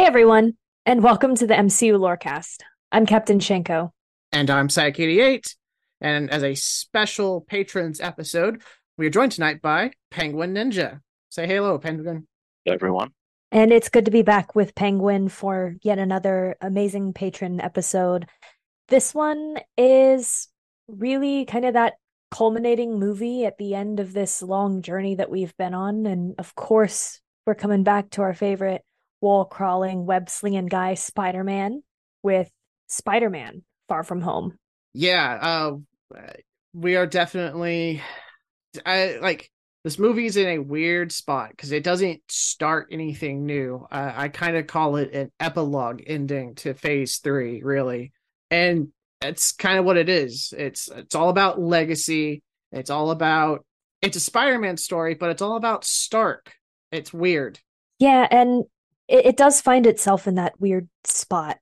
Hey everyone, and welcome to the MCU Lorecast. I'm Captain Shenko. And I'm Cyke88. And as a special patrons episode, we are joined tonight by Penguin Ninja. Say hello, Penguin. everyone. And it's good to be back with Penguin for yet another amazing patron episode. This one is really kind of that culminating movie at the end of this long journey that we've been on. And of course, we're coming back to our favorite wall crawling, web slinging guy, Spider Man, with Spider Man Far From Home. Yeah, uh, we are definitely. I like this movie's in a weird spot because it doesn't start anything new. Uh, I kind of call it an epilogue ending to Phase Three, really, and it's kind of what it is. It's it's all about legacy. It's all about it's a Spider-Man story, but it's all about Stark. It's weird. Yeah, and it, it does find itself in that weird spot.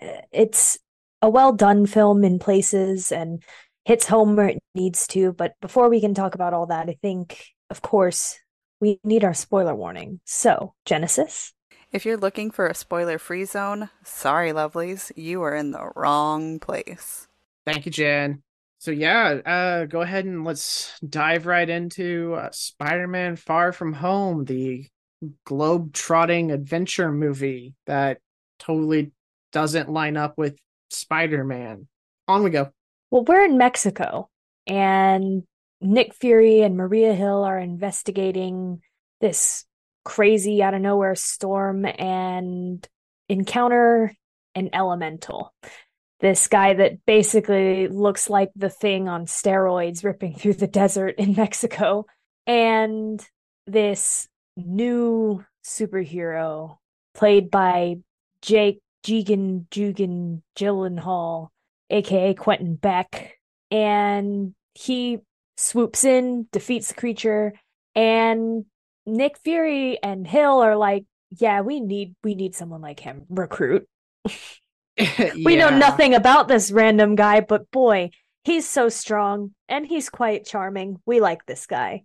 Uh, It's a well done film in places and hits home where it needs to. But before we can talk about all that, I think, of course, we need our spoiler warning. So, Genesis. If you're looking for a spoiler free zone, sorry, lovelies, you are in the wrong place. Thank you, Jan. So yeah, uh, go ahead and let's dive right into uh, Spider-Man: Far From Home, the globe-trotting adventure movie that totally doesn't line up with Spider-Man. On we go. Well, we're in Mexico, and Nick Fury and Maria Hill are investigating this crazy out of nowhere storm and encounter an elemental. This guy that basically looks like the thing on steroids ripping through the desert in Mexico. And this new superhero played by Jake Jigan Jugan Gyllenhaal, aka Quentin Beck. And he swoops in, defeats the creature, and Nick Fury and Hill are like, yeah, we need we need someone like him. Recruit. We know nothing about this random guy, but boy, he's so strong and he's quite charming. We like this guy.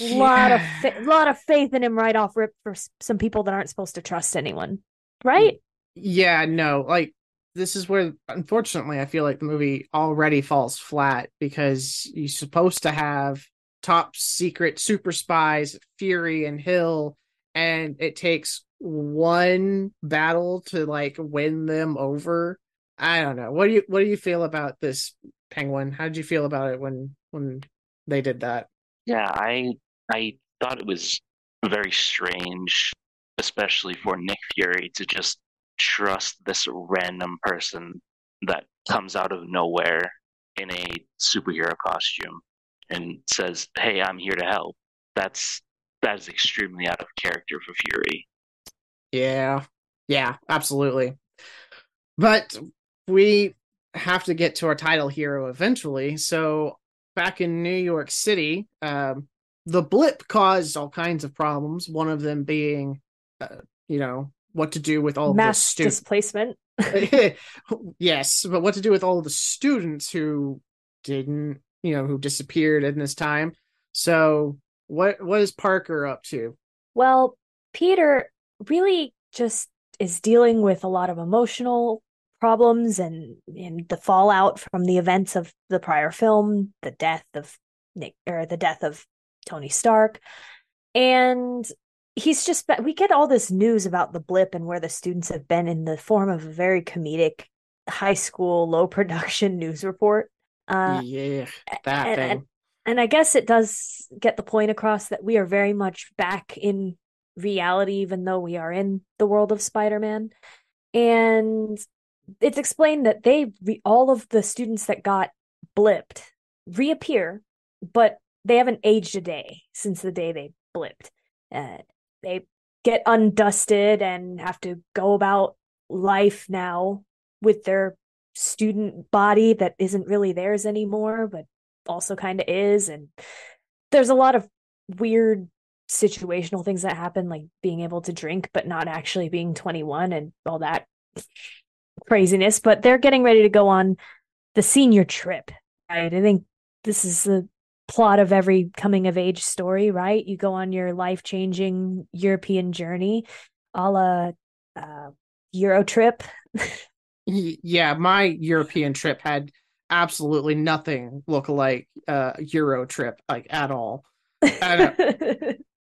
Lot of fa- lot of faith in him right off rip for some people that aren't supposed to trust anyone. Right? Yeah, no, like this is where unfortunately I feel like the movie already falls flat because you're supposed to have top secret super spies, Fury and Hill, and it takes one battle to like win them over. I don't know. What do you what do you feel about this penguin? How did you feel about it when when they did that? Yeah, I I thought it was very strange, especially for mm-hmm. Nick Fury to just trust this random person that comes out of nowhere in a superhero costume and says, "Hey, I'm here to help." That's that is extremely out of character for Fury. Yeah. Yeah, absolutely. But we have to get to our title hero eventually. So back in New York City, um, the blip caused all kinds of problems. One of them being, uh, you know, what to do with all of the Mass displacement. yes, but what to do with all the students who didn't, you know, who disappeared in this time. So what what is Parker up to? Well, Peter really just is dealing with a lot of emotional problems and, and the fallout from the events of the prior film, the death of Nick or the death of Tony Stark. And he's just we get all this news about the blip and where the students have been in the form of a very comedic high school low production news report. Uh, yeah, that and, thing. And, and I guess it does get the point across that we are very much back in reality, even though we are in the world of Spider Man. And it's explained that they re- all of the students that got blipped reappear, but they haven't aged a day since the day they blipped. Uh, they get undusted and have to go about life now with their student body that isn't really theirs anymore, but also kind of is. And there's a lot of weird situational things that happen, like being able to drink but not actually being 21 and all that craziness. But they're getting ready to go on the senior trip, right? I think this is the plot of every coming of age story, right? You go on your life changing European journey, a la uh, Euro trip. yeah, my European trip had absolutely nothing look like uh Euro trip, like at all.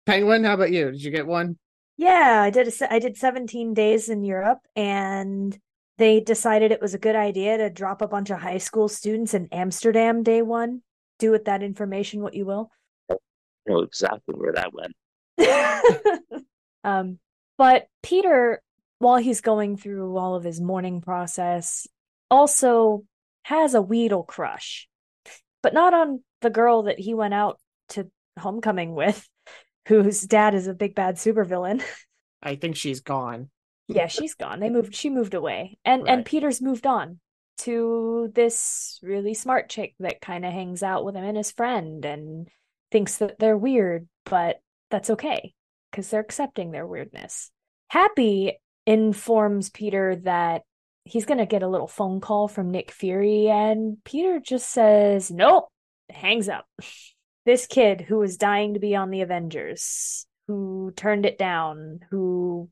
Penguin, how about you? Did you get one? Yeah, I did. A, I did 17 days in Europe, and they decided it was a good idea to drop a bunch of high school students in Amsterdam day one do with that information what you will. I know exactly where that went. um, but Peter, while he's going through all of his mourning process, also has a Weedle crush, but not on the girl that he went out to homecoming with, whose dad is a big bad supervillain. I think she's gone. Yeah, she's gone. They moved. She moved away, and right. and Peter's moved on to this really smart chick that kind of hangs out with him and his friend and thinks that they're weird, but that's okay because they're accepting their weirdness. Happy informs Peter that he's going to get a little phone call from Nick Fury, and Peter just says, Nope, hangs up. This kid who was dying to be on the Avengers, who turned it down, who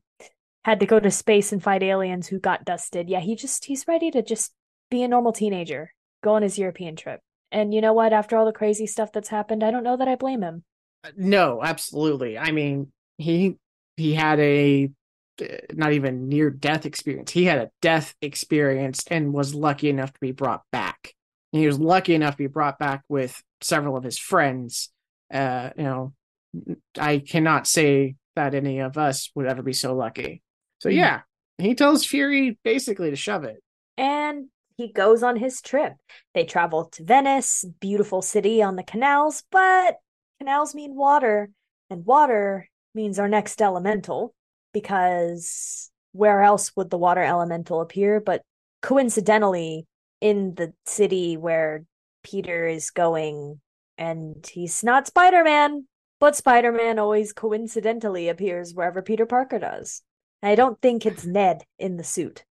had to go to space and fight aliens who got dusted. Yeah, he just he's ready to just be a normal teenager, go on his European trip. And you know what? After all the crazy stuff that's happened, I don't know that I blame him. Uh, no, absolutely. I mean, he he had a uh, not even near death experience. He had a death experience and was lucky enough to be brought back. And he was lucky enough to be brought back with several of his friends. Uh, you know, I cannot say that any of us would ever be so lucky. So yeah, he tells Fury basically to shove it. And he goes on his trip. They travel to Venice, beautiful city on the canals, but canals mean water, and water means our next elemental because where else would the water elemental appear but coincidentally in the city where Peter is going and he's not Spider-Man, but Spider-Man always coincidentally appears wherever Peter Parker does. I don't think it's Ned in the suit.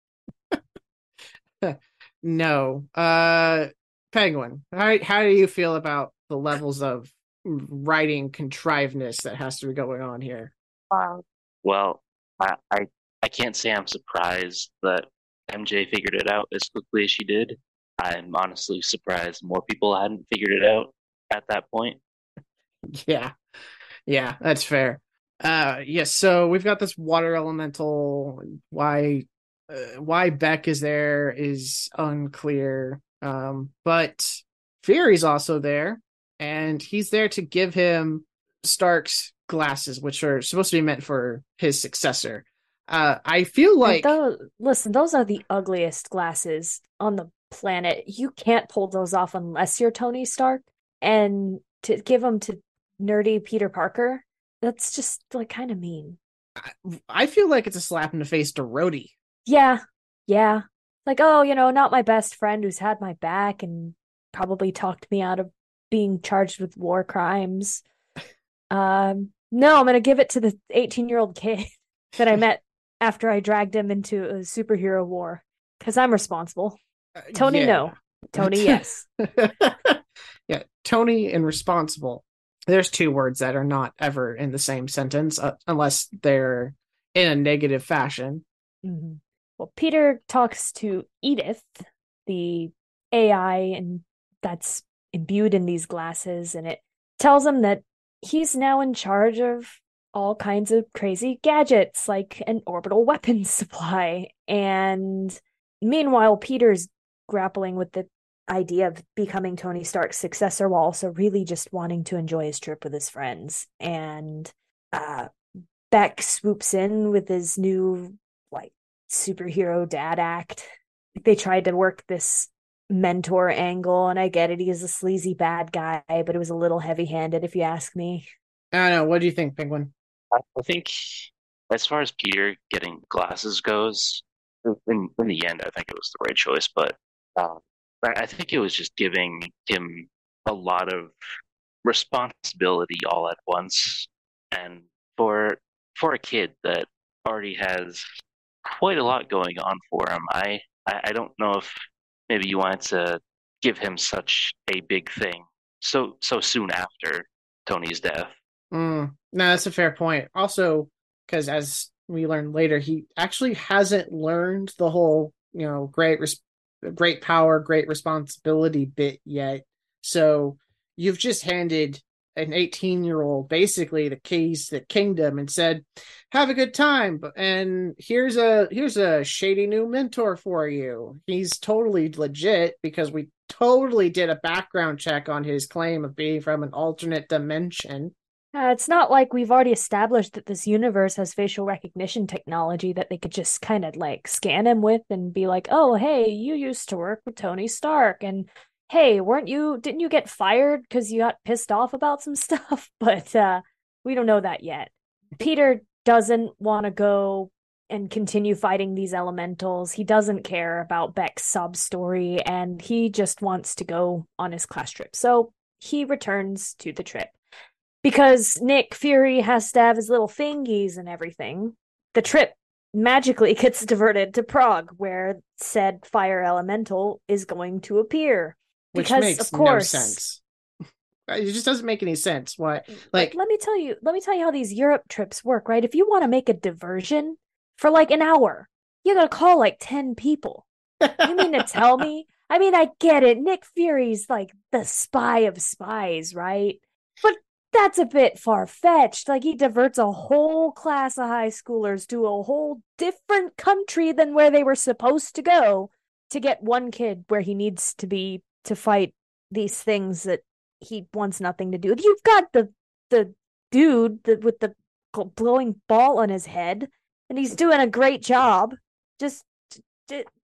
No. Uh Penguin, how how do you feel about the levels of writing contrivedness that has to be going on here? Wow. Well, I, I I can't say I'm surprised that MJ figured it out as quickly as she did. I'm honestly surprised more people hadn't figured it out at that point. Yeah. Yeah, that's fair. Uh yes, so we've got this water elemental why uh, why Beck is there is unclear. Um, but Fury's also there, and he's there to give him Stark's glasses, which are supposed to be meant for his successor. Uh, I feel like those, listen, those are the ugliest glasses on the planet. You can't pull those off unless you're Tony Stark, and to give them to nerdy Peter Parker, that's just like kind of mean. I, I feel like it's a slap in the face to Rhodey yeah, yeah. Like, oh, you know, not my best friend who's had my back and probably talked me out of being charged with war crimes. Um, no, I'm gonna give it to the 18 year old kid that I met after I dragged him into a superhero war because I'm responsible. Uh, Tony, yeah. no. Tony, yes. yeah, Tony and responsible. There's two words that are not ever in the same sentence uh, unless they're in a negative fashion. Mm-hmm. Well, Peter talks to Edith, the AI, and that's imbued in these glasses, and it tells him that he's now in charge of all kinds of crazy gadgets like an orbital weapons supply. And meanwhile, Peter's grappling with the idea of becoming Tony Stark's successor while also really just wanting to enjoy his trip with his friends. And uh, Beck swoops in with his new like superhero dad act. They tried to work this mentor angle, and I get it. He is a sleazy bad guy, but it was a little heavy handed, if you ask me. I don't know. What do you think, Penguin? I think, as far as Peter getting glasses goes, in, in the end, I think it was the right choice. But um, I think it was just giving him a lot of responsibility all at once, and for for a kid that already has quite a lot going on for him, I I, don't know if maybe you wanted to give him such a big thing so so soon after Tony's death. Mm, no, that's a fair point. Also, because as we learn later, he actually hasn't learned the whole, you know, great, res- great power, great responsibility bit yet. So you've just handed an 18 year old basically the keys to the kingdom and said have a good time and here's a here's a shady new mentor for you he's totally legit because we totally did a background check on his claim of being from an alternate dimension uh, it's not like we've already established that this universe has facial recognition technology that they could just kind of like scan him with and be like, oh, hey, you used to work with Tony Stark. And hey, weren't you, didn't you get fired because you got pissed off about some stuff? But uh, we don't know that yet. Peter doesn't want to go and continue fighting these elementals. He doesn't care about Beck's sub story and he just wants to go on his class trip. So he returns to the trip because Nick Fury has to have his little thingies and everything. The trip magically gets diverted to Prague, where said fire elemental is going to appear. which Because, makes of course- no sense it just doesn't make any sense why like let me tell you, let me tell you how these Europe trips work, right? If you want to make a diversion for like an hour, you gotta call like 10 people. You mean to tell me? I mean, I get it. Nick Fury's like the spy of spies, right? But that's a bit far fetched. Like, he diverts a whole class of high schoolers to a whole different country than where they were supposed to go to get one kid where he needs to be to fight these things that he wants nothing to do with. You've got the the dude with the blowing ball on his head, and he's doing a great job. Just,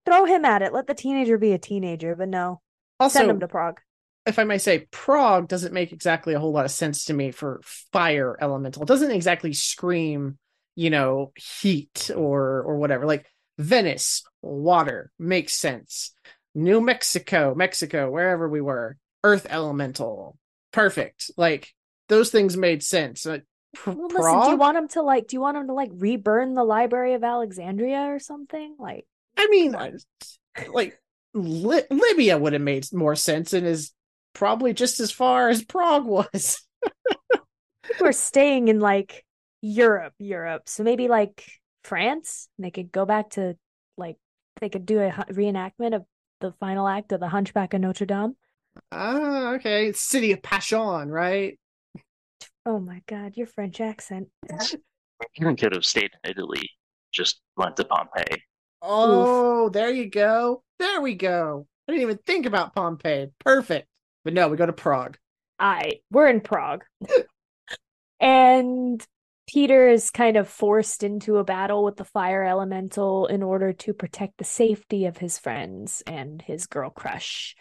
throw him at it. Let the teenager be a teenager. But no, also send him to Prague. If I may say, Prague doesn't make exactly a whole lot of sense to me for fire elemental. It doesn't exactly scream, you know, heat or or whatever. Like Venice, water makes sense. New Mexico, Mexico, wherever we were, earth elemental, perfect. Like those things made sense. Pr- Well, listen. Do you want him to like? Do you want him to like reburn the Library of Alexandria or something? Like, I mean, like Li- Libya would have made more sense and is probably just as far as Prague was. we're staying in like Europe, Europe. So maybe like France. and They could go back to like they could do a reenactment of the final act of the Hunchback of Notre Dame. Ah, okay. City of Passion, right? Oh my God, your French accent. Even could have stayed in Italy, just went to Pompeii. Oh, there you go. There we go. I didn't even think about Pompeii. Perfect. But no, we go to Prague. I we're in Prague. and Peter is kind of forced into a battle with the fire elemental in order to protect the safety of his friends and his girl crush.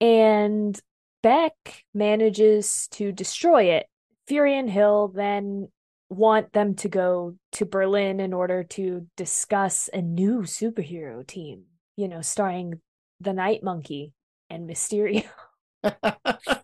And Beck manages to destroy it. Fury and Hill then want them to go to Berlin in order to discuss a new superhero team, you know, starring the Night Monkey and Mysterio.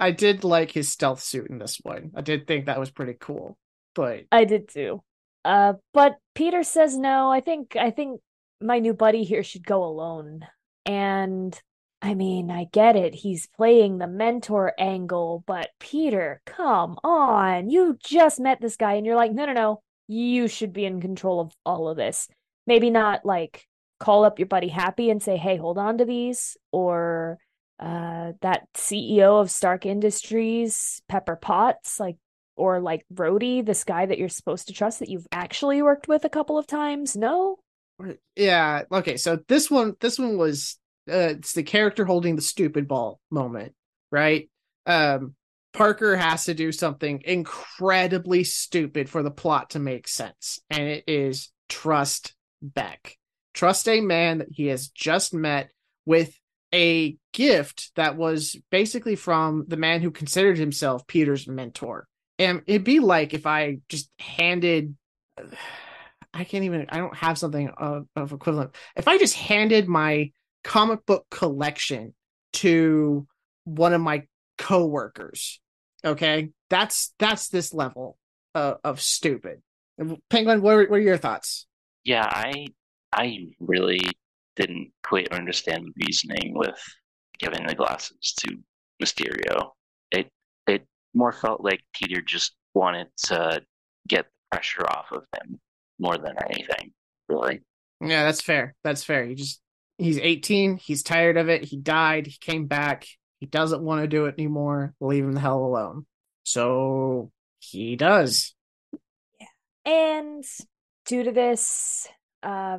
I did like his stealth suit in this one. I did think that was pretty cool. But I did too. Uh, but Peter says no. I think I think my new buddy here should go alone. And I mean, I get it. He's playing the mentor angle, but Peter, come on. You just met this guy and you're like, "No, no, no. You should be in control of all of this." maybe not like call up your buddy Happy and say, "Hey, hold on to these," or uh, that CEO of Stark Industries, Pepper Potts, like, or like Rhodey, this guy that you're supposed to trust that you've actually worked with a couple of times. No. Yeah. Okay. So this one, this one was uh, it's the character holding the stupid ball moment, right? Um, Parker has to do something incredibly stupid for the plot to make sense, and it is trust Beck. Trust a man that he has just met with a gift that was basically from the man who considered himself Peter's mentor. And it'd be like if I just handed I can't even I don't have something of, of equivalent. If I just handed my comic book collection to one of my coworkers, okay? That's that's this level of, of stupid. Penguin, what are, what are your thoughts? Yeah, I I really didn't quite understand the reasoning with giving the glasses to Mysterio. It it more felt like Peter just wanted to get the pressure off of him more than anything, really. Yeah, that's fair. That's fair. He just he's 18, he's tired of it, he died, he came back, he doesn't want to do it anymore. Leave him the hell alone. So he does. Yeah. And due to this, uh,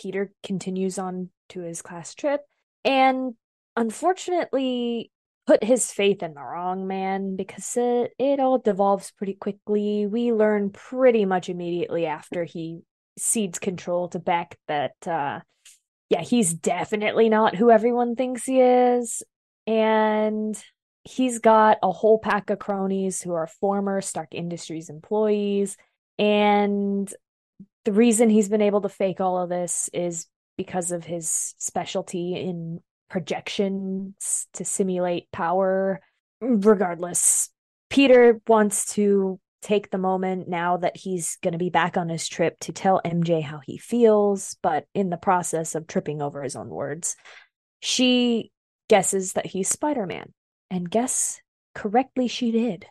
Peter continues on to his class trip and unfortunately put his faith in the wrong man because it, it all devolves pretty quickly. We learn pretty much immediately after he cedes control to Beck that, uh, yeah, he's definitely not who everyone thinks he is. And he's got a whole pack of cronies who are former Stark Industries employees. And the reason he's been able to fake all of this is because of his specialty in projections to simulate power. Regardless, Peter wants to take the moment now that he's going to be back on his trip to tell MJ how he feels, but in the process of tripping over his own words, she guesses that he's Spider Man. And guess correctly, she did.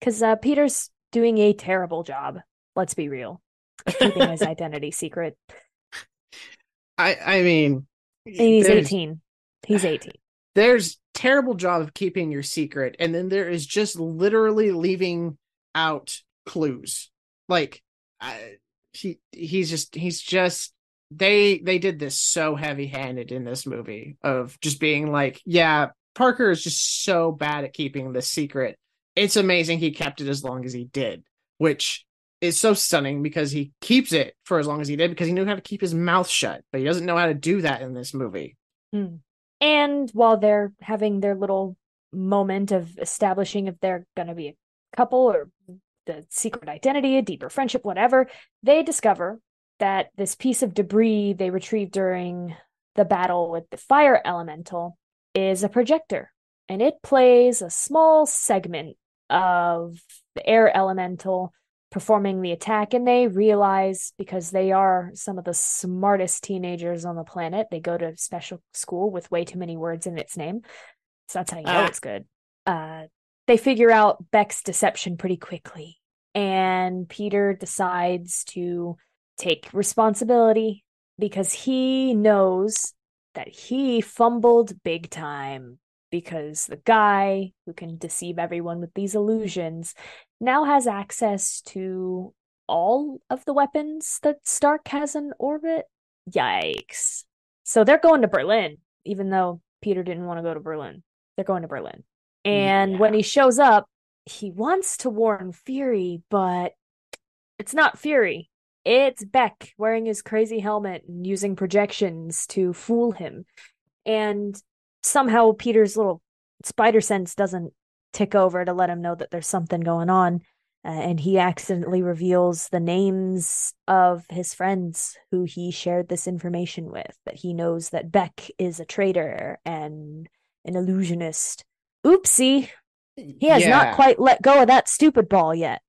Because uh, Peter's doing a terrible job. Let's be real keeping his identity secret. I I mean, and he's eighteen. He's eighteen. There's terrible job of keeping your secret, and then there is just literally leaving out clues. Like, I, he he's just he's just they they did this so heavy handed in this movie of just being like, yeah, Parker is just so bad at keeping the secret. It's amazing he kept it as long as he did, which is so stunning because he keeps it for as long as he did because he knew how to keep his mouth shut, but he doesn't know how to do that in this movie. Mm. And while they're having their little moment of establishing if they're going to be a couple or the secret identity, a deeper friendship, whatever, they discover that this piece of debris they retrieved during the battle with the fire elemental is a projector and it plays a small segment of the air elemental performing the attack and they realize because they are some of the smartest teenagers on the planet they go to special school with way too many words in its name so that's how you know ah. it's good uh, they figure out beck's deception pretty quickly and peter decides to take responsibility because he knows that he fumbled big time because the guy who can deceive everyone with these illusions now has access to all of the weapons that Stark has in orbit. Yikes. So they're going to Berlin, even though Peter didn't want to go to Berlin. They're going to Berlin. And yeah. when he shows up, he wants to warn Fury, but it's not Fury. It's Beck wearing his crazy helmet and using projections to fool him. And somehow Peter's little spider sense doesn't tick over to let him know that there's something going on. Uh, and he accidentally reveals the names of his friends who he shared this information with. That he knows that Beck is a traitor and an illusionist. Oopsie. He has yeah. not quite let go of that stupid ball yet.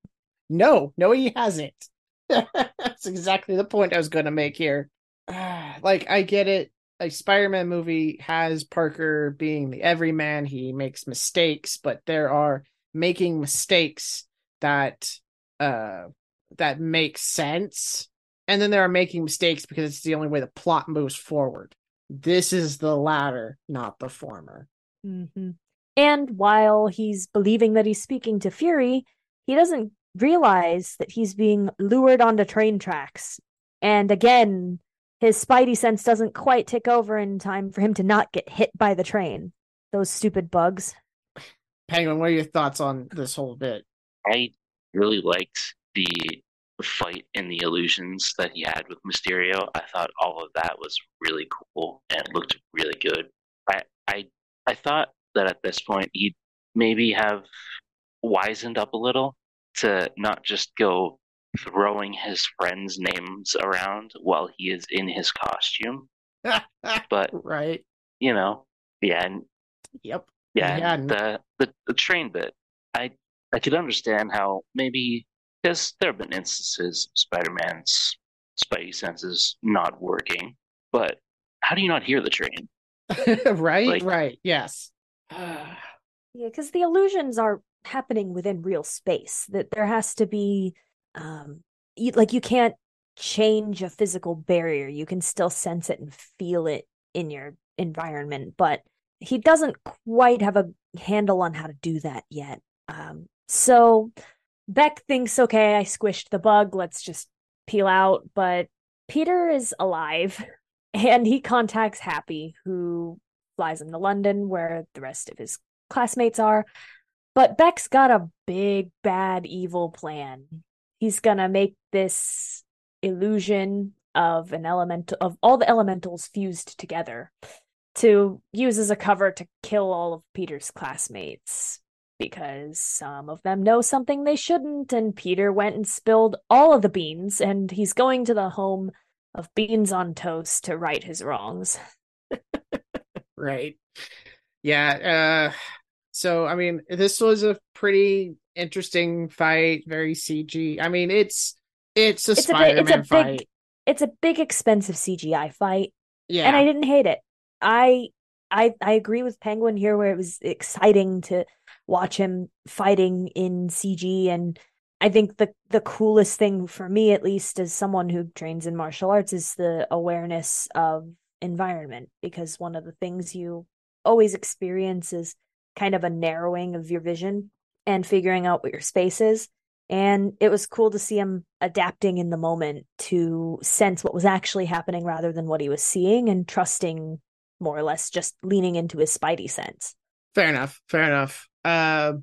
No, no, he hasn't. That's exactly the point I was going to make here. like, I get it a Spider-Man movie has Parker being the everyman. He makes mistakes, but there are making mistakes that uh that make sense and then there are making mistakes because it's the only way the plot moves forward. This is the latter, not the former. hmm And while he's believing that he's speaking to Fury, he doesn't realize that he's being lured onto train tracks. And again, his spidey sense doesn't quite tick over in time for him to not get hit by the train. Those stupid bugs. Penguin, what are your thoughts on this whole bit? I really liked the fight and the illusions that he had with Mysterio. I thought all of that was really cool and it looked really good. I I I thought that at this point he'd maybe have wizened up a little to not just go throwing his friends' names around while he is in his costume. But right. you know, yeah, and Yep. yeah, Yeah, and the, the the train bit. I I could understand how maybe because there have been instances of Spider-Man's spidey senses not working, but how do you not hear the train? right. Like- right. Yes. Yeah, because the illusions are happening within real space. That there has to be, um, you, like you can't change a physical barrier. You can still sense it and feel it in your environment, but he doesn't quite have a handle on how to do that yet. Um, so Beck thinks, okay, I squished the bug. Let's just peel out. But Peter is alive, and he contacts Happy, who flies him to London, where the rest of his classmates are. But Beck's got a big, bad, evil plan. He's gonna make this illusion of an elemental of all the elementals fused together to use as a cover to kill all of Peter's classmates because some of them know something they shouldn't, and Peter went and spilled all of the beans, and he's going to the home of Beans on Toast to right his wrongs. Right. Yeah. Uh, so I mean, this was a pretty interesting fight. Very CG. I mean, it's it's a It's a big- Spider-Man it's a big- fight. It's a big, expensive CGI fight, Yeah. and I didn't hate it. I I I agree with Penguin here, where it was exciting to watch him fighting in CG, and I think the the coolest thing for me, at least, as someone who trains in martial arts, is the awareness of environment. Because one of the things you always experience is kind of a narrowing of your vision and figuring out what your space is. And it was cool to see him adapting in the moment to sense what was actually happening rather than what he was seeing and trusting more or less just leaning into his spidey sense. Fair enough. Fair enough. Uh,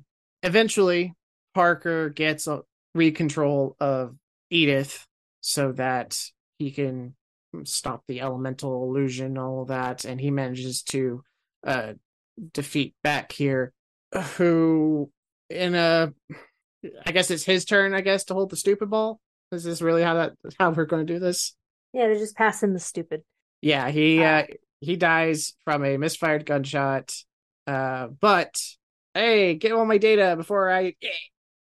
eventually, Parker gets recontrol of Edith so that he can stop the elemental illusion, all that, and he manages to uh, defeat Beck here, who in a, I guess it's his turn, I guess, to hold the stupid ball. Is this really how that how we're going to do this? Yeah, they're just passing the stupid. Yeah, he Uh, uh, he dies from a misfired gunshot. Uh, but hey, get all my data before I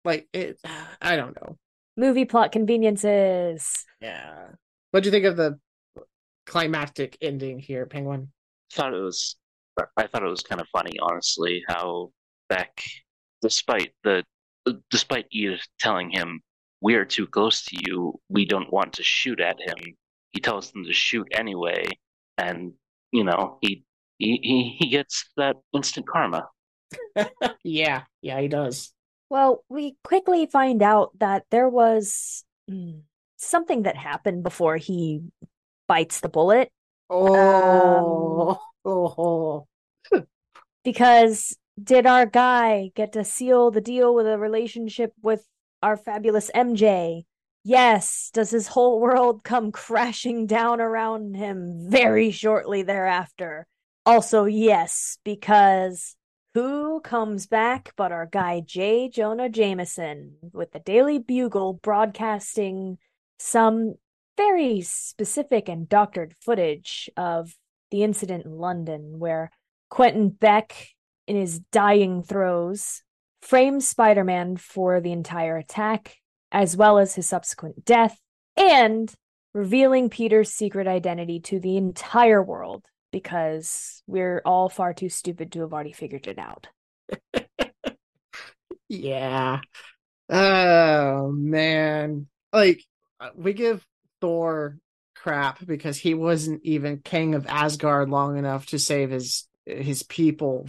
like it. I don't know. Movie plot conveniences. Yeah. What do you think of the climactic ending here, Penguin? thought it was I thought it was kind of funny, honestly, how Beck, despite the despite Edith telling him we are too close to you, we don't want to shoot at him. He tells them to shoot anyway, and you know he he he, he gets that instant karma. yeah, yeah, he does. Well, we quickly find out that there was mm, something that happened before he bites the bullet. Oh, oh, Because did our guy get to seal the deal with a relationship with our fabulous MJ? Yes. Does his whole world come crashing down around him very shortly thereafter? Also, yes, because who comes back but our guy J. Jonah Jameson with the Daily Bugle broadcasting some very specific and doctored footage of the incident in London where Quentin Beck, in his dying throes, frames Spider Man for the entire attack, as well as his subsequent death, and revealing Peter's secret identity to the entire world because we're all far too stupid to have already figured it out. yeah. Oh man, like uh, we give Thor crap because he wasn't even king of Asgard long enough to save his his people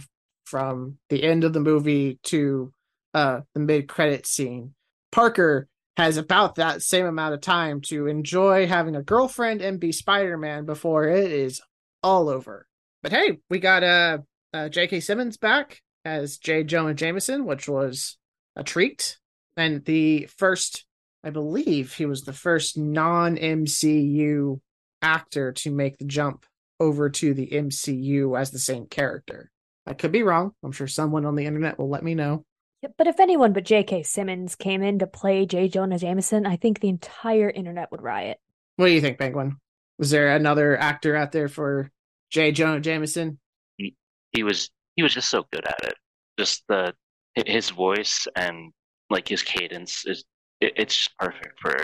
from the end of the movie to uh the mid credit scene. Parker has about that same amount of time to enjoy having a girlfriend and be Spider-Man before it is all over. But hey, we got uh, uh J.K. Simmons back as J. Jonah Jameson, which was a treat. And the first, I believe he was the first non MCU actor to make the jump over to the MCU as the same character. I could be wrong. I'm sure someone on the internet will let me know. Yeah, but if anyone but J.K. Simmons came in to play J. Jonah Jameson, I think the entire internet would riot. What do you think, Penguin? Was there another actor out there for J. Jonah Jameson? He, he was he was just so good at it. Just the his voice and like his cadence is it, it's just perfect for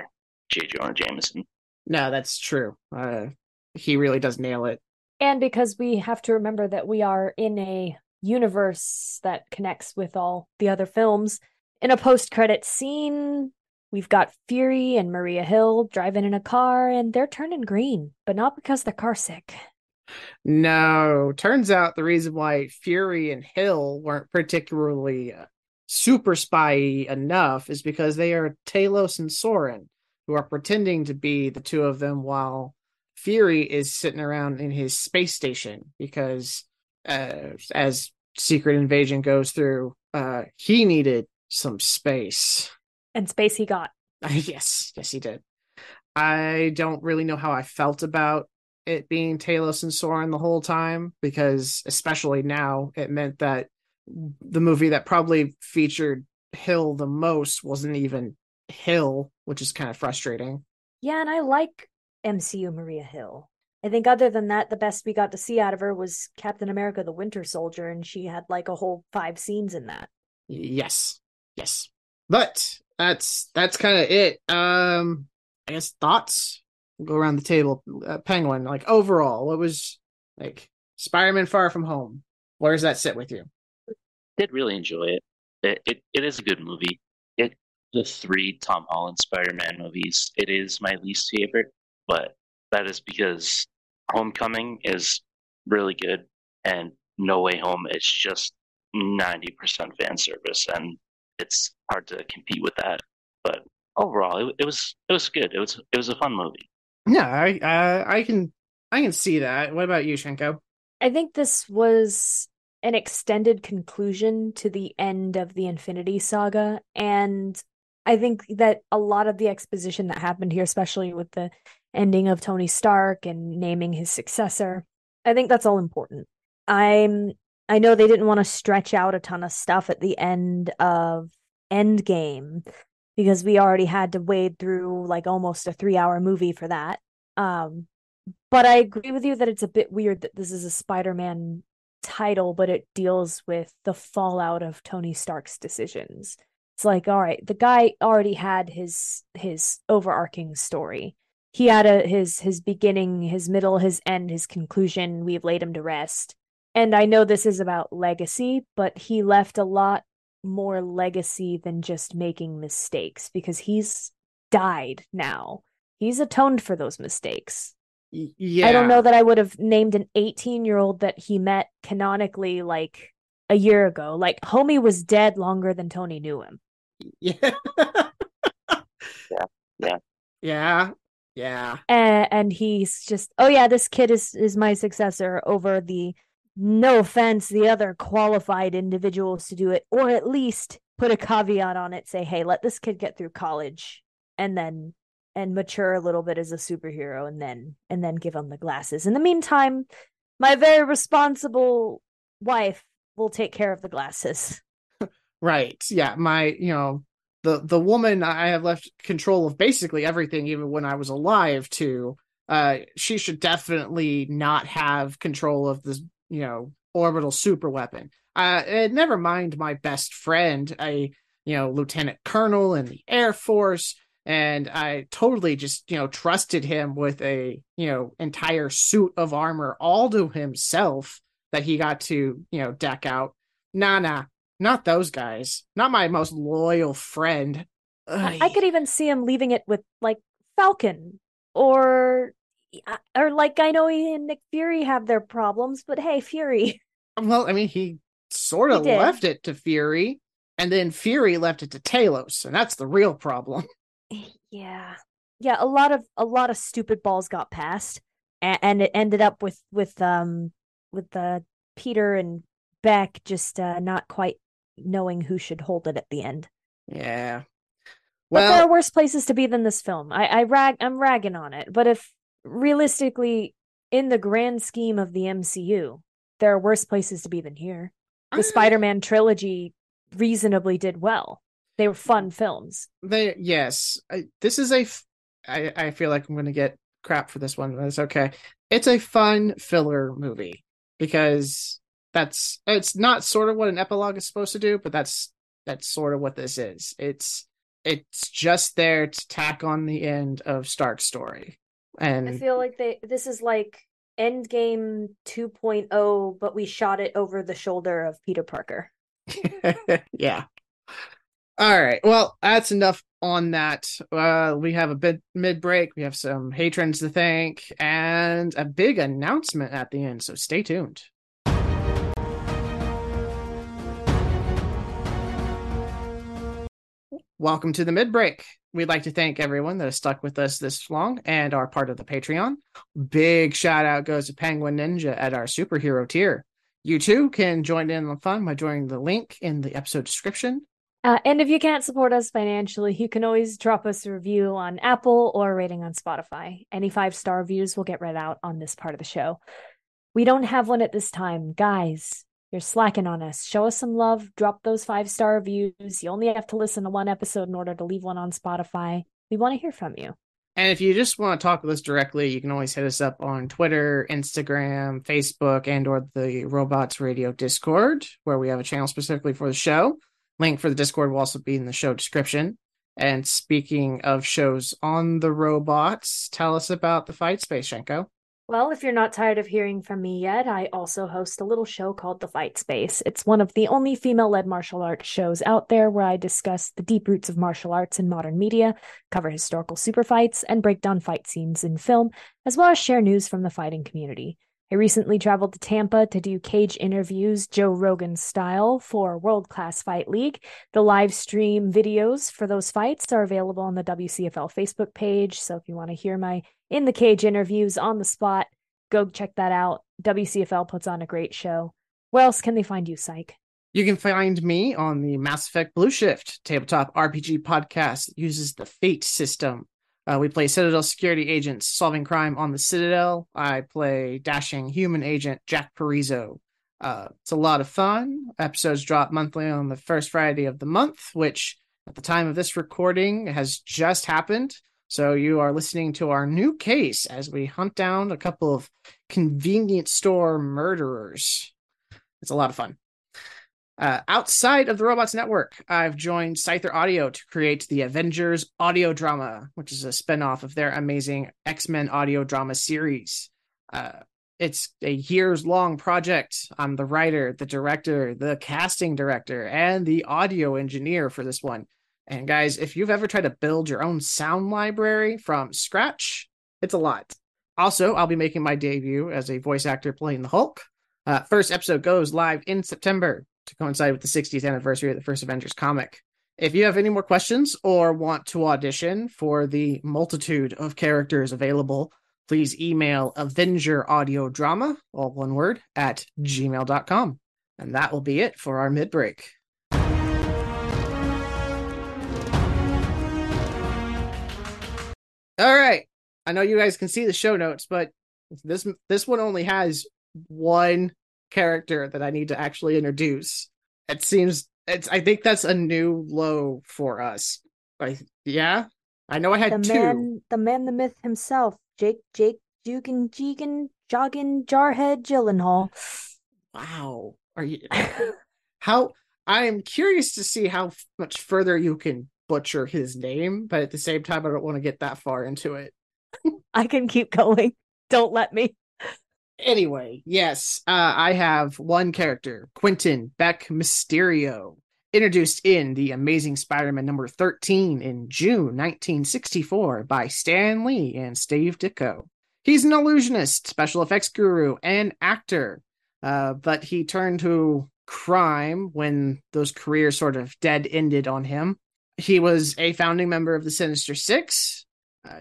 J. Jonah Jameson. No, that's true. Uh, he really does nail it. And because we have to remember that we are in a universe that connects with all the other films, in a post credit scene, we've got Fury and Maria Hill driving in a car and they're turning green, but not because the car's sick. No, turns out the reason why Fury and Hill weren't particularly uh, super spy enough is because they are Talos and Soren, who are pretending to be the two of them while Fury is sitting around in his space station because uh, as Secret Invasion goes through, uh, he needed some space. And space he got. yes, yes, he did. I don't really know how I felt about it being Talos and Soren the whole time because, especially now, it meant that the movie that probably featured Hill the most wasn't even Hill, which is kind of frustrating. Yeah, and I like MCU Maria Hill. I think other than that, the best we got to see out of her was Captain America the Winter Soldier, and she had like a whole five scenes in that. Yes. Yes. But that's that's kind of it. Um I guess thoughts? We'll go around the table. Uh, Penguin, like overall, what was like Spider-Man Far From Home? Where does that sit with you? Did really enjoy it. It it, it is a good movie. It the three Tom Holland Spider-Man movies. It is my least favorite, but that is because Homecoming is really good, and No Way Home is just ninety percent fan service, and it's hard to compete with that. But overall, it, it, was it was good. It was it was a fun movie. Yeah, I uh, I can I can see that. What about you, Shenko? I think this was an extended conclusion to the end of the Infinity Saga, and I think that a lot of the exposition that happened here, especially with the ending of Tony Stark and naming his successor. I think that's all important. I'm I know they didn't want to stretch out a ton of stuff at the end of Endgame because we already had to wade through like almost a 3-hour movie for that. Um but I agree with you that it's a bit weird that this is a Spider-Man title but it deals with the fallout of Tony Stark's decisions. It's like all right, the guy already had his his overarching story he had a his his beginning, his middle, his end, his conclusion. We've laid him to rest. And I know this is about legacy, but he left a lot more legacy than just making mistakes because he's died now. He's atoned for those mistakes. Yeah. I don't know that I would have named an 18 year old that he met canonically like a year ago. Like, homie was dead longer than Tony knew him. Yeah. yeah. Yeah. Yeah. Yeah. And, and he's just, oh yeah, this kid is is my successor over the no offense, the other qualified individuals to do it, or at least put a caveat on it, say, hey, let this kid get through college and then and mature a little bit as a superhero and then and then give him the glasses. In the meantime, my very responsible wife will take care of the glasses. right. Yeah. My, you know, the the woman I have left control of basically everything, even when I was alive. To uh, she should definitely not have control of this, you know, orbital super weapon. Uh, never mind my best friend, a you know lieutenant colonel in the Air Force, and I totally just you know trusted him with a you know entire suit of armor all to himself that he got to you know deck out. Nah, nah, not those guys. Not my most loyal friend. Ugh. I could even see him leaving it with like Falcon or or like I know he and Nick Fury have their problems, but hey, Fury. Well, I mean, he sort of left it to Fury, and then Fury left it to Talos, and that's the real problem. Yeah. Yeah, a lot of a lot of stupid balls got passed and, and it ended up with with um with uh Peter and Beck just uh not quite knowing who should hold it at the end. Yeah. But there are worse places to be than this film. I, I rag I'm ragging on it, but if realistically, in the grand scheme of the MCU, there are worse places to be than here. The ah. Spider-Man trilogy reasonably did well. They were fun mm. films. they yes, I, this is a. F- I I feel like I'm going to get crap for this one. But it's okay. It's a fun filler movie because that's it's not sort of what an epilogue is supposed to do, but that's that's sort of what this is. It's it's just there to tack on the end of Stark's story, And I feel like they this is like Endgame 2.0, but we shot it over the shoulder of Peter Parker. yeah. All right. Well, that's enough on that. Uh, we have a bit mid break. We have some patrons to thank and a big announcement at the end. So stay tuned. Welcome to the mid break. We'd like to thank everyone that has stuck with us this long and are part of the Patreon. Big shout out goes to Penguin Ninja at our superhero tier. You too can join in the fun by joining the link in the episode description. Uh, and if you can't support us financially, you can always drop us a review on Apple or a rating on Spotify. Any five star reviews will get read out on this part of the show. We don't have one at this time. Guys, you're slacking on us. Show us some love. Drop those five star reviews. You only have to listen to one episode in order to leave one on Spotify. We want to hear from you. And if you just want to talk with us directly, you can always hit us up on Twitter, Instagram, Facebook, and or the Robots Radio Discord, where we have a channel specifically for the show. Link for the Discord will also be in the show description. And speaking of shows on the robots, tell us about the fight space, Shenko. Well, if you're not tired of hearing from me yet, I also host a little show called The Fight Space. It's one of the only female led martial arts shows out there where I discuss the deep roots of martial arts in modern media, cover historical super fights, and break down fight scenes in film, as well as share news from the fighting community. I recently traveled to Tampa to do cage interviews, Joe Rogan style, for World Class Fight League. The live stream videos for those fights are available on the WCFL Facebook page. So if you want to hear my in the cage interviews on the spot, go check that out. WCFL puts on a great show. Where else can they find you, Cyke? You can find me on the Mass Effect Blue Shift tabletop RPG podcast that uses the Fate system. Uh, we play Citadel security agents solving crime on the Citadel. I play dashing human agent Jack Parizo. Uh, it's a lot of fun. Episodes drop monthly on the first Friday of the month, which at the time of this recording has just happened. So you are listening to our new case as we hunt down a couple of convenience store murderers. It's a lot of fun. Uh, outside of the Robots Network, I've joined Scyther Audio to create the Avengers audio drama, which is a spinoff of their amazing X Men audio drama series. Uh, it's a years long project. I'm the writer, the director, the casting director, and the audio engineer for this one. And guys, if you've ever tried to build your own sound library from scratch, it's a lot. Also, I'll be making my debut as a voice actor playing the Hulk. Uh, first episode goes live in September to coincide with the 60th anniversary of the first Avengers comic. If you have any more questions or want to audition for the multitude of characters available, please email Avenger Audio Drama, all one word, at gmail.com. And that will be it for our mid All right. I know you guys can see the show notes, but this this one only has one character that I need to actually introduce. It seems it's I think that's a new low for us. Like yeah. I know I had The two. man, the man, the myth himself, Jake, Jake, Jugan, Jegan, Joggin, Jarhead, Gyllenhaal. Wow. Are you how I'm curious to see how much further you can butcher his name, but at the same time I don't want to get that far into it. I can keep going. Don't let me. Anyway, yes, uh, I have one character, Quentin Beck Mysterio, introduced in The Amazing Spider Man number 13 in June 1964 by Stan Lee and Steve Ditko. He's an illusionist, special effects guru, and actor, uh, but he turned to crime when those careers sort of dead ended on him. He was a founding member of the Sinister Six. Uh,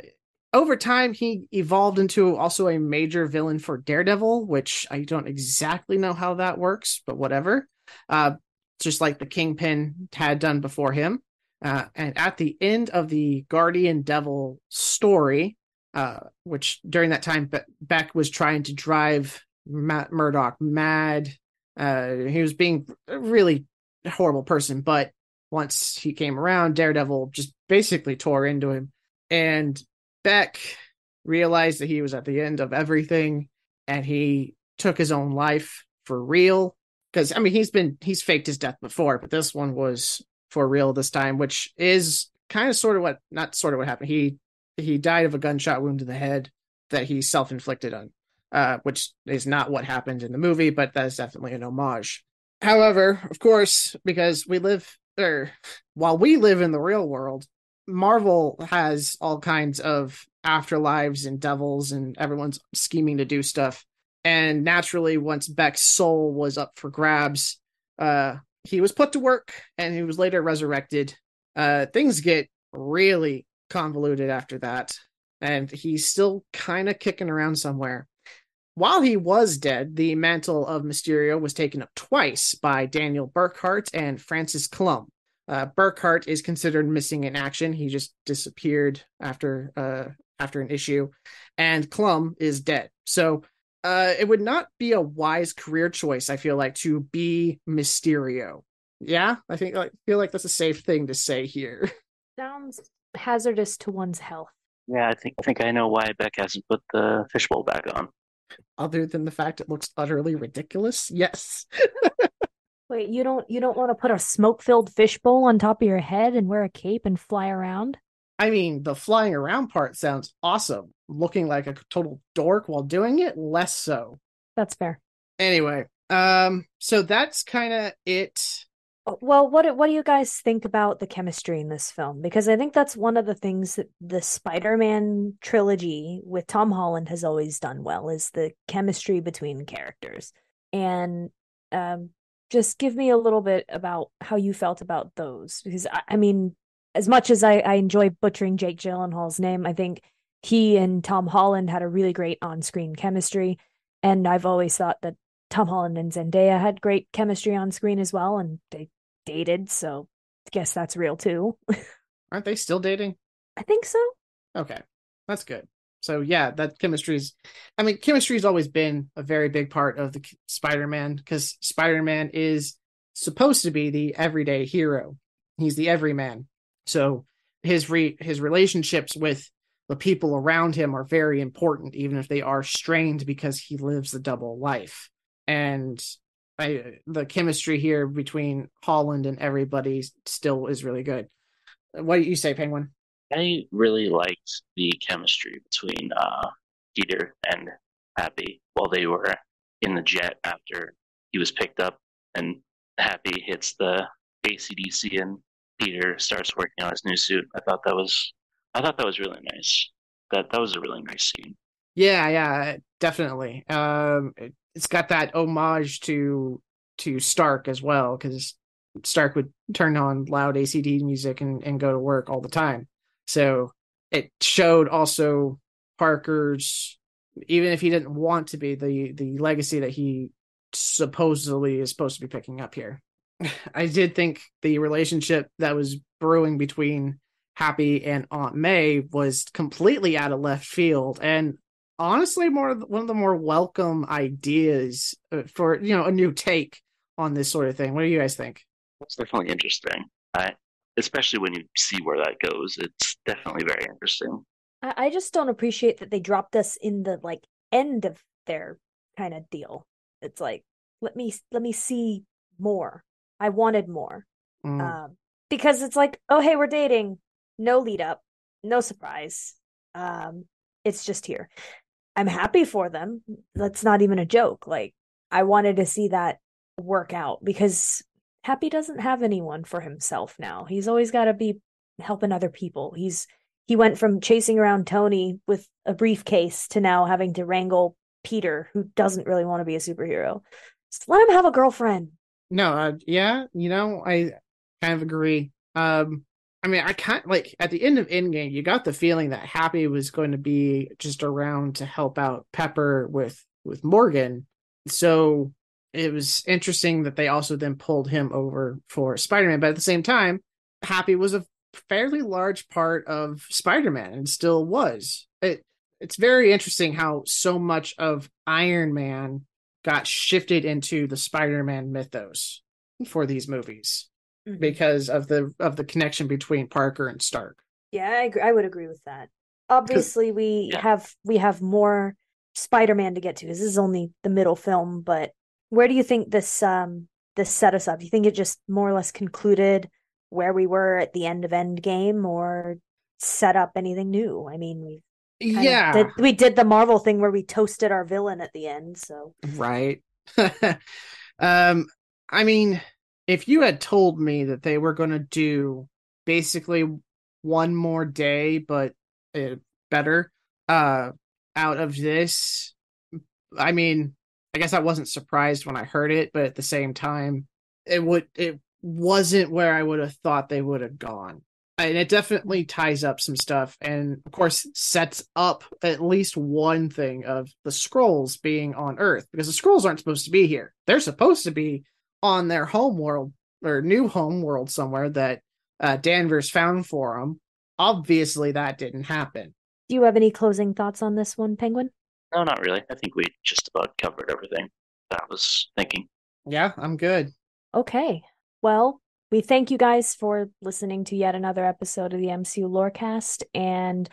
over time, he evolved into also a major villain for Daredevil, which I don't exactly know how that works, but whatever. Uh, just like the Kingpin had done before him. Uh, and at the end of the Guardian Devil story, uh, which during that time Beck was trying to drive Matt Murdock mad. Uh, he was being a really horrible person, but once he came around, Daredevil just basically tore into him. And Beck realized that he was at the end of everything and he took his own life for real because I mean he's been he's faked his death before, but this one was for real this time, which is kind of sort of what not sort of what happened. He he died of a gunshot wound to the head that he self inflicted on, uh, which is not what happened in the movie, but that is definitely an homage. However, of course, because we live or while we live in the real world, Marvel has all kinds of afterlives and devils, and everyone's scheming to do stuff. And naturally once beck's soul was up for grabs uh he was put to work and he was later resurrected. Uh things get really convoluted after that. And he's still kind of kicking around somewhere while he was dead the mantle of mysterio was taken up twice by daniel berkhart and francis klum uh, berkhart is considered missing in action he just disappeared after uh after an issue and klum is dead so uh, it would not be a wise career choice. I feel like to be Mysterio. Yeah, I think I feel like that's a safe thing to say here. Sounds hazardous to one's health. Yeah, I think I think I know why Beck hasn't put the fishbowl back on. Other than the fact it looks utterly ridiculous, yes. Wait, you don't you don't want to put a smoke-filled fishbowl on top of your head and wear a cape and fly around? I mean, the flying around part sounds awesome. Looking like a total dork while doing it, less so. That's fair. Anyway, um, so that's kind of it. Oh, well, what what do you guys think about the chemistry in this film? Because I think that's one of the things that the Spider-Man trilogy with Tom Holland has always done well is the chemistry between characters. And um, just give me a little bit about how you felt about those, because I, I mean, as much as I, I enjoy butchering Jake Gyllenhaal's name, I think he and Tom Holland had a really great on-screen chemistry, and I've always thought that Tom Holland and Zendaya had great chemistry on screen as well, and they dated, so I guess that's real too. Aren't they still dating? I think so. Okay, that's good. So yeah, that chemistry is. I mean, chemistry has always been a very big part of the Spider-Man because Spider-Man is supposed to be the everyday hero. He's the everyman. So his re- his relationships with the people around him are very important, even if they are strained because he lives a double life. And I, the chemistry here between Holland and everybody still is really good. What do you say, Penguin? I really liked the chemistry between uh, Peter and Happy while they were in the jet after he was picked up, and Happy hits the ACDC and Peter starts working on his new suit. I thought that was I thought that was really nice. That that was a really nice scene. Yeah, yeah, definitely. Um, it, has got that homage to to Stark as well because Stark would turn on loud ACD music and, and go to work all the time. So it showed also Parker's even if he didn't want to be the the legacy that he supposedly is supposed to be picking up here. I did think the relationship that was brewing between Happy and Aunt May was completely out of left field and honestly more one of the more welcome ideas uh, for you know a new take on this sort of thing. What do you guys think? It's definitely interesting. I, especially when you see where that goes, it's definitely very interesting. I, I just don't appreciate that they dropped us in the like end of their kind of deal. It's like let me let me see more. I wanted more. Mm. Um, because it's like, oh hey, we're dating. No lead up, no surprise. Um, it's just here. I'm happy for them. That's not even a joke. Like I wanted to see that work out because Happy doesn't have anyone for himself now. He's always got to be helping other people. He's he went from chasing around Tony with a briefcase to now having to wrangle Peter, who doesn't really want to be a superhero. Just let him have a girlfriend. No, uh, yeah, you know, I kind of agree. Um, I mean, I can't like at the end of Endgame, you got the feeling that Happy was going to be just around to help out Pepper with with Morgan. So it was interesting that they also then pulled him over for Spider-Man, but at the same time, Happy was a fairly large part of Spider-Man and still was. It it's very interesting how so much of Iron Man got shifted into the Spider-Man mythos for these movies mm-hmm. because of the of the connection between Parker and Stark. Yeah, I agree. I would agree with that. Obviously, we yeah. have we have more Spider-Man to get to. This is only the middle film, but where do you think this um this set us up? Do you think it just more or less concluded where we were at the end of Endgame, or set up anything new? I mean, we yeah did, we did the Marvel thing where we toasted our villain at the end. So right. um, I mean, if you had told me that they were going to do basically one more day but uh, better uh out of this i mean i guess i wasn't surprised when i heard it but at the same time it would it wasn't where i would have thought they would have gone. And it definitely ties up some stuff and of course sets up at least one thing of the scrolls being on earth because the scrolls aren't supposed to be here. They're supposed to be on their home world or new home world somewhere that uh, Danvers found for them. Obviously, that didn't happen. Do you have any closing thoughts on this one, Penguin? No, not really. I think we just about covered everything that I was thinking. Yeah, I'm good. Okay. Well, we thank you guys for listening to yet another episode of the MCU Lorecast. And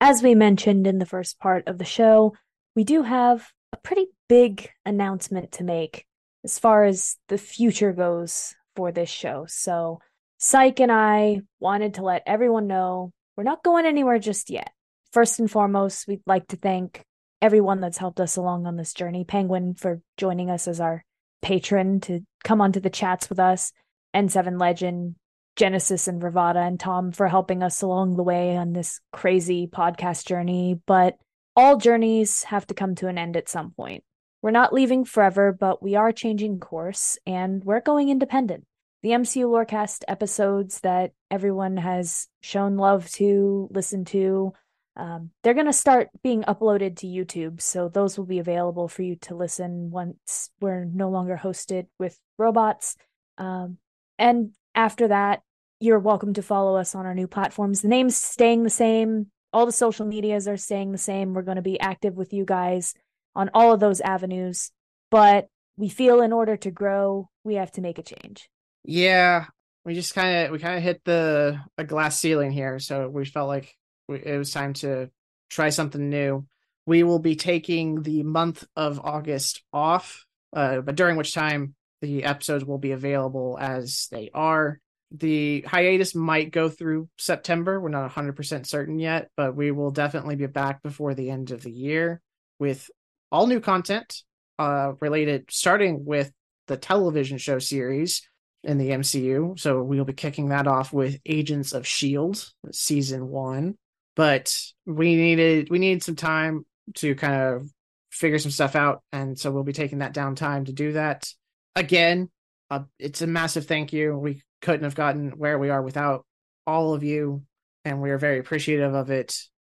as we mentioned in the first part of the show, we do have a pretty big announcement to make as far as the future goes for this show. So, Cyke and I wanted to let everyone know we're not going anywhere just yet. First and foremost, we'd like to thank everyone that's helped us along on this journey. Penguin for joining us as our patron to come onto the chats with us, N7 Legend, Genesis and Vervada, and Tom for helping us along the way on this crazy podcast journey. But all journeys have to come to an end at some point. We're not leaving forever, but we are changing course and we're going independent the MCU Lorecast episodes that everyone has shown love to, listen to, um, they're going to start being uploaded to YouTube. So those will be available for you to listen once we're no longer hosted with robots. Um, and after that, you're welcome to follow us on our new platforms. The name's staying the same. All the social medias are staying the same. We're going to be active with you guys on all of those avenues. But we feel in order to grow, we have to make a change. Yeah, we just kind of we kind of hit the a glass ceiling here, so we felt like we, it was time to try something new. We will be taking the month of August off, uh, but during which time the episodes will be available as they are. The hiatus might go through September. We're not 100% certain yet, but we will definitely be back before the end of the year with all new content uh, related, starting with the television show series in the MCU. So we'll be kicking that off with Agents of Shield season 1. But we needed we needed some time to kind of figure some stuff out and so we'll be taking that downtime to do that. Again, uh, it's a massive thank you. We couldn't have gotten where we are without all of you and we are very appreciative of it.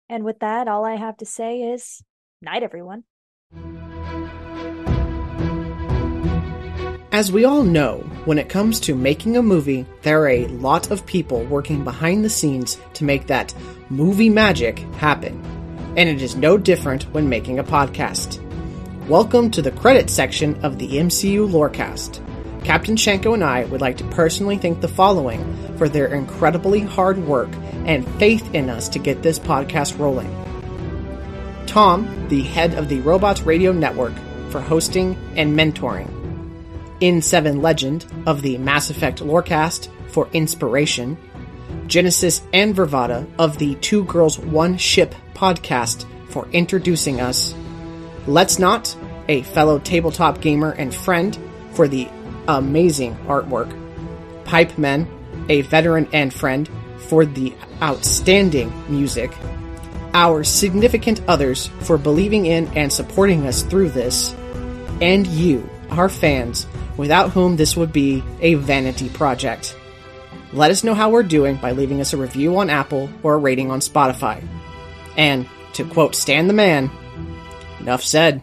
And with that, all I have to say is night everyone. As we all know, when it comes to making a movie, there are a lot of people working behind the scenes to make that movie magic happen. And it is no different when making a podcast. Welcome to the credit section of the MCU Lorecast. Captain Shenko and I would like to personally thank the following for their incredibly hard work and faith in us to get this podcast rolling. Tom, the head of the Robots Radio Network, for hosting and mentoring. N7 Legend of the Mass Effect Lorecast for inspiration, Genesis and Vervada of the Two Girls One Ship podcast for introducing us, Let's Not, a fellow tabletop gamer and friend, for the amazing artwork, Pipe Men, a veteran and friend, for the outstanding music, our significant others for believing in and supporting us through this, and you, our fans, without whom this would be a vanity project. Let us know how we're doing by leaving us a review on Apple or a rating on Spotify. And, to quote Stan the Man, enough said.